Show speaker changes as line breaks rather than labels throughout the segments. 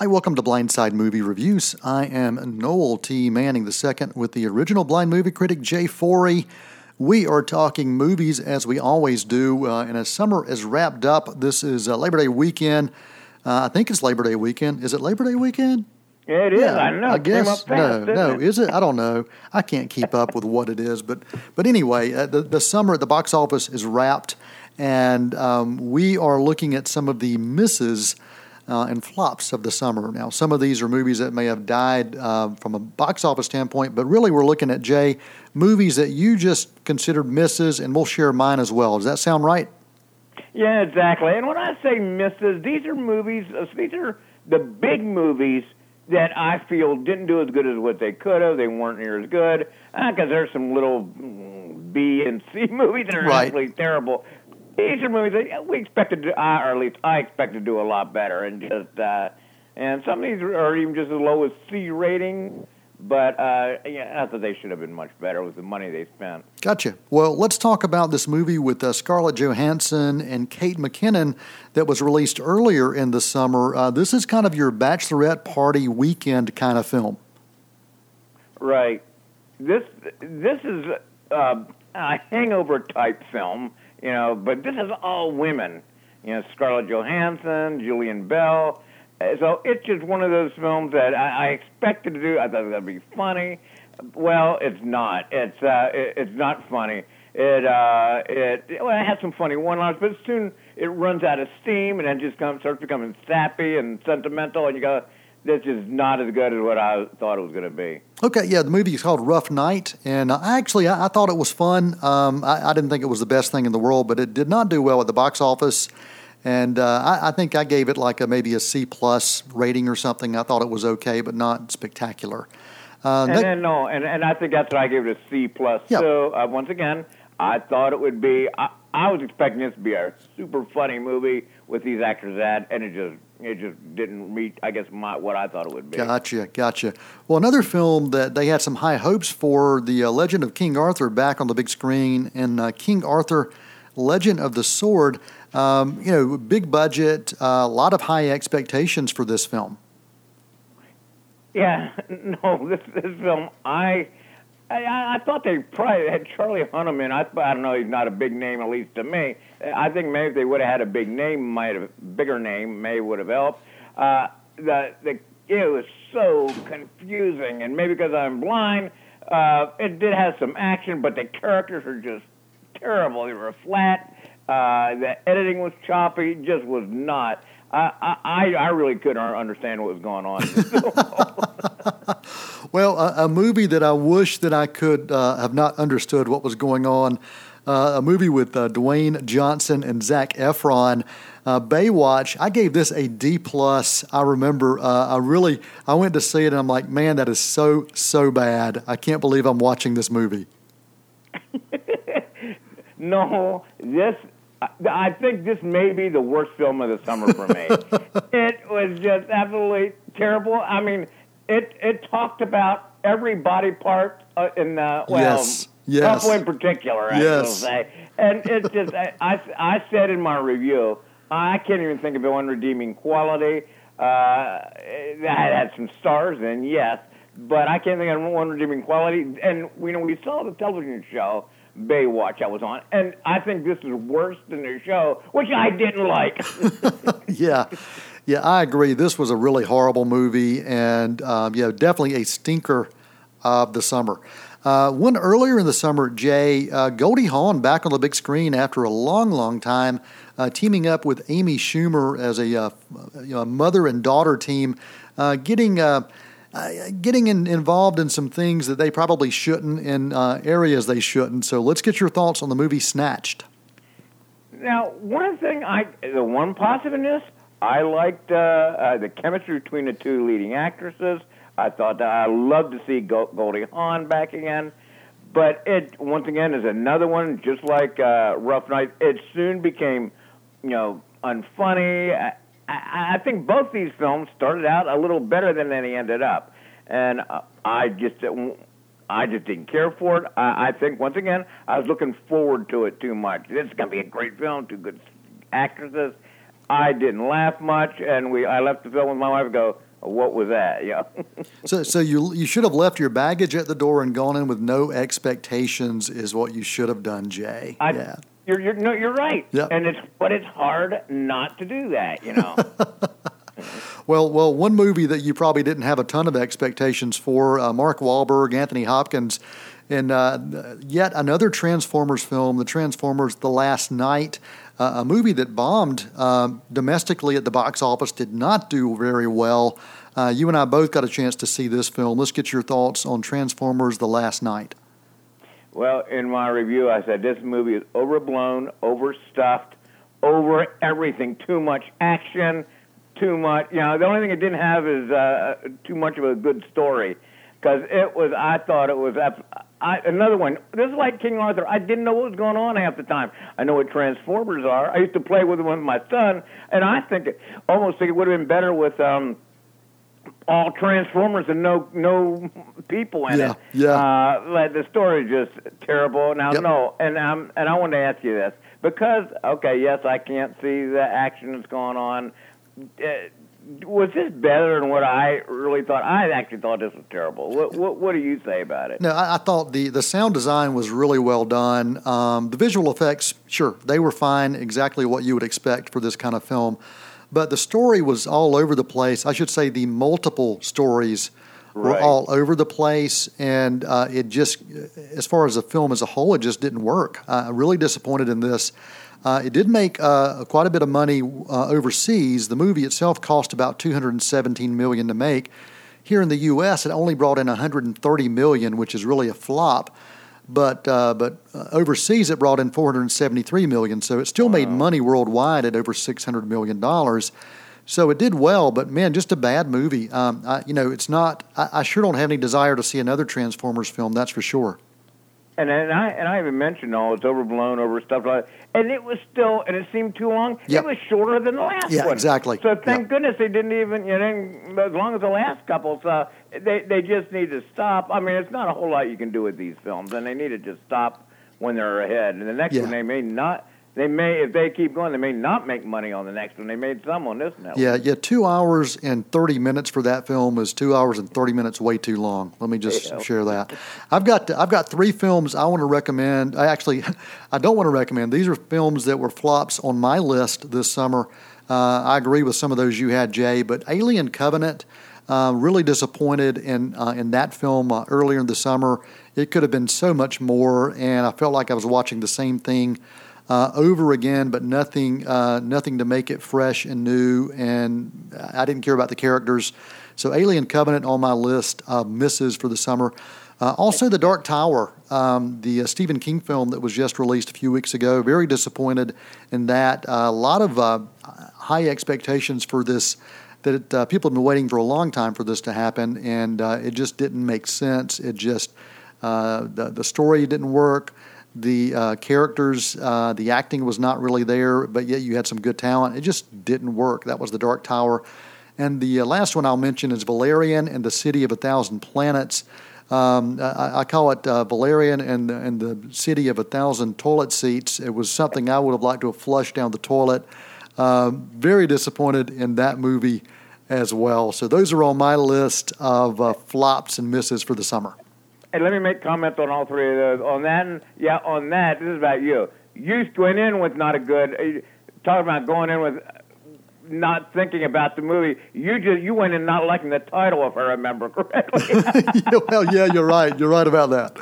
Hi, welcome to Blindside Movie Reviews. I am Noel T. Manning II with the original blind movie critic Jay Forey. We are talking movies as we always do, uh, and as summer is wrapped up, this is uh, Labor Day weekend. Uh, I think it's Labor Day weekend. Is it Labor Day weekend?
Yeah, it is. Yeah, I know. I
guess no, no.
It?
Is it? I don't know. I can't keep up with what it is, but but anyway, uh, the the summer at the box office is wrapped, and um, we are looking at some of the misses. Uh, and flops of the summer. Now, some of these are movies that may have died uh, from a box office standpoint, but really we're looking at, Jay, movies that you just considered misses, and we'll share mine as well. Does that sound right?
Yeah, exactly. And when I say misses, these are movies, uh, these are the big movies that I feel didn't do as good as what they could have. They weren't near as good because uh, there's some little mm, B and C movies that are
right.
absolutely terrible. These are movies that we expected to, uh, or at least I expected to do a lot better, and just uh, and some of these are even just as low as C rating. But uh, yeah, I thought they should have been much better with the money they spent.
Gotcha. Well, let's talk about this movie with uh, Scarlett Johansson and Kate McKinnon that was released earlier in the summer. Uh, this is kind of your bachelorette party weekend kind of film.
Right. This this is uh, a hangover type film, you know, but this is all women. You know, Scarlett Johansson, Jillian Bell. So it's just one of those films that I, I expected to do. I thought it to be funny. Well, it's not. It's uh, it, it's not funny. It uh, it well, it has some funny one-liners, but soon it runs out of steam and then just comes starts becoming sappy and sentimental, and you go, "This is not as good as what I thought it was going to be."
Okay, yeah, the movie is called Rough Night, and uh, actually I, I, thought it was fun. Um, I, I didn't think it was the best thing in the world, but it did not do well at the box office. And uh, I, I, think I gave it like a maybe a C plus rating or something. I thought it was okay, but not spectacular.
Uh, and, then no, and, and I think that's why I gave it a C plus.
Yeah.
So uh, once again, I thought it would be. I, I was expecting this to be a super funny movie with these actors at, and it just it just didn't meet, I guess, my, what I thought it would be.
Gotcha, gotcha. Well, another film that they had some high hopes for, The uh, Legend of King Arthur, back on the big screen, and uh, King Arthur, Legend of the Sword. Um, you know, big budget, uh, a lot of high expectations for this film.
Yeah, no, this this film, I, I, I thought they probably had Charlie Hunnam in. I, I don't know, he's not a big name, at least to me. I think maybe if they would have had a big name, might have bigger name, may would have helped. Uh, the the it was so confusing, and maybe because I'm blind, uh, it did have some action, but the characters are just terrible. They were flat uh, the editing was choppy. Just was not. I, I, I really couldn't understand what was going on.
well, a, a, movie that I wish that I could uh, have not understood what was going on. Uh, a movie with uh, Dwayne Johnson and Zac Efron. Uh, Baywatch. I gave this a D plus. I remember. Uh, I really. I went to see it and I'm like, man, that is so so bad. I can't believe I'm watching this movie.
no, this I think this may be the worst film of the summer for me. it was just absolutely terrible. I mean, it it talked about every body part uh, in the well,
yes, yes.
couple in particular. I
yes.
will say, and it's just I, I, I said in my review, I can't even think of one redeeming quality. Uh, that had some stars, and yes, but I can't think of one redeeming quality. And you know, we saw the television show Baywatch I was on, and I think this is worse than the show, which I didn't like.
yeah, yeah, I agree. This was a really horrible movie, and um, yeah, definitely a stinker of the summer. Uh, one earlier in the summer, Jay uh, Goldie Hawn back on the big screen after a long, long time, uh, teaming up with Amy Schumer as a uh, you know, mother and daughter team, uh, getting uh, uh, getting in, involved in some things that they probably shouldn't in uh, areas they shouldn't. So let's get your thoughts on the movie Snatched.
Now, one thing I, the one positive in this, I liked uh, uh the chemistry between the two leading actresses. I thought I loved to see Goldie Hawn back again. But it once again is another one, just like uh, Rough Night. It soon became, you know, unfunny. I, I think both these films started out a little better than they ended up, and uh, I just I just didn't care for it. I, I think once again I was looking forward to it too much. This is going to be a great film, two good actresses. I didn't laugh much, and we I left the film with my wife. And go, what was that? Yeah.
so, so you you should have left your baggage at the door and gone in with no expectations. Is what you should have done, Jay.
I,
yeah.
You're, you're no, you're right.
Yeah.
And it's but it's hard not to do that. You know.
Well, well, one movie that you probably didn't have a ton of expectations for, uh, Mark Wahlberg, Anthony Hopkins, and uh, yet another Transformers film, The Transformers: The Last Knight, uh, a movie that bombed um, domestically at the box office, did not do very well. Uh, you and I both got a chance to see this film. Let's get your thoughts on Transformers: The Last Knight.
Well, in my review, I said this movie is overblown, overstuffed, over everything. Too much action too much. You know, the only thing it didn't have is uh, too much of a good story because it was. I thought it was. I, another one. This is like King Arthur. I didn't know what was going on half the time. I know what Transformers are. I used to play with them with my son, and I think it, almost think it would have been better with um, all Transformers and no no people in
yeah,
it.
Yeah,
uh, like the story is just terrible. Now,
yep.
no, and um, and I want to ask you this because okay, yes, I can't see the action that's going on uh, was this better than what I really thought? I actually thought this was terrible. What what, what do you say about it?
No, I, I, thought the, the sound design was really well done. Um, the visual effects, sure, they were fine, exactly what you would expect for this kind of film. But the story was all over the place. I should say the multiple stories were
right.
all over the place, and uh, it just, as far as the film as a whole, it just didn't work. Uh, really disappointed in this. Uh, it did make uh, quite a bit of money uh, overseas. The movie itself cost about 217 million to make. Here in the U.S., it only brought in 130 million, which is really a flop. But uh, but uh, overseas, it brought in 473 million. So it still wow. made money worldwide at over 600 million dollars. So it did well, but man, just a bad movie. Um, I, you know, it's not. I, I sure don't have any desire to see another Transformers film. That's for sure.
And and I and I even mentioned all oh, it's overblown over stuff like that. And it was still and it seemed too long.
Yep.
It was shorter than the last
yeah,
one.
exactly.
So thank
yep.
goodness they didn't even you know as long as the last couple so they they just need to stop. I mean it's not a whole lot you can do with these films and they need to just stop when they're ahead. And the next
yeah.
one they may not they may, if they keep going, they may not make money on the next one. They made some on this network.
Yeah, yeah. Two hours and thirty minutes for that film is two hours and thirty minutes way too long. Let me just
yeah.
share that. I've got I've got three films I want to recommend. I actually I don't want to recommend. These are films that were flops on my list this summer. Uh, I agree with some of those you had, Jay, but Alien Covenant. Uh, really disappointed in uh, in that film uh, earlier in the summer. It could have been so much more, and I felt like I was watching the same thing uh, over again, but nothing uh, nothing to make it fresh and new. And I didn't care about the characters. So Alien Covenant on my list of misses for the summer. Uh, also, The Dark Tower, um, the uh, Stephen King film that was just released a few weeks ago. Very disappointed in that. a lot of uh, high expectations for this. That uh, people have been waiting for a long time for this to happen, and it just didn't make sense. It just the the story didn't work the uh, characters, uh, the acting was not really there, but yet you had some good talent. It just didn't work. That was The Dark Tower. And the uh, last one I'll mention is Valerian and the City of a Thousand Planets. Um, I, I, call it uh, Valerian and, and the City of a Thousand Toilet Seats. It was something I would have liked to have flushed down the toilet. Um, very disappointed in that movie as well. So those are on my list of uh, flops and misses for the summer.
And let me make comments on all three of those. On that, yeah, on that, this is about you. You went in with not a good. Uh, talking about going in with not thinking about the movie. You just you went in not liking the title, if I remember correctly.
yeah, well, yeah, you're right. You're right about that.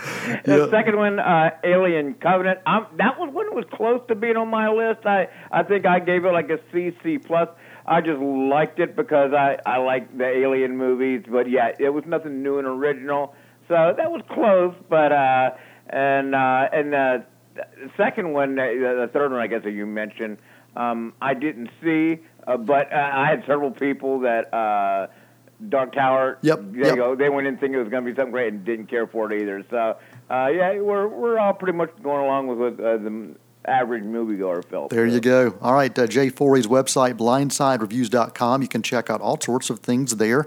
The
yeah.
second one, uh, Alien Covenant. I'm, that it was close to being on my list. I I think I gave it like a C C plus. I just liked it because I I like the Alien movies, but yeah, it was nothing new and original. So that was close, but uh, and uh, and uh, the second one, uh, the third one, I guess that you mentioned, um, I didn't see, uh, but uh, I had several people that uh, Dark Tower.
Yep.
They
yep.
go. They went in thinking it was going to be something great and didn't care for it either. So uh, yeah, we're we're all pretty much going along with what uh, the average moviegoer felt.
There you go. All right, uh, Jay Forey's website, blindsidereviews.com. You can check out all sorts of things there.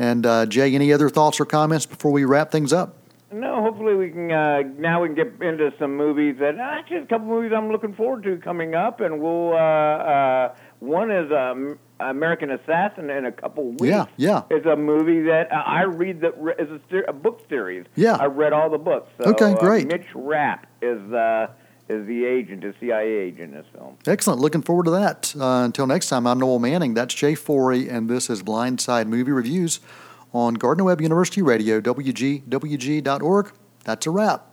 And uh, Jay, any other thoughts or comments before we wrap things up?
No, hopefully we can. Uh, now we can get into some movies that actually a couple movies I'm looking forward to coming up, and we'll. Uh, uh, one is um, American Assassin in a couple weeks.
Yeah, yeah.
It's a movie that uh, I read that is a, a book series.
Yeah.
I read all the books. So,
Okay,
uh,
great.
Mitch Rapp is uh, is the agent, the CIA agent in this film.
Excellent. Looking forward to that. Uh, until next time, I'm Noel Manning. That's Jay Forey, and this is Blindside Movie Reviews on Gardner Webb University Radio, WGWG.org. That's a wrap.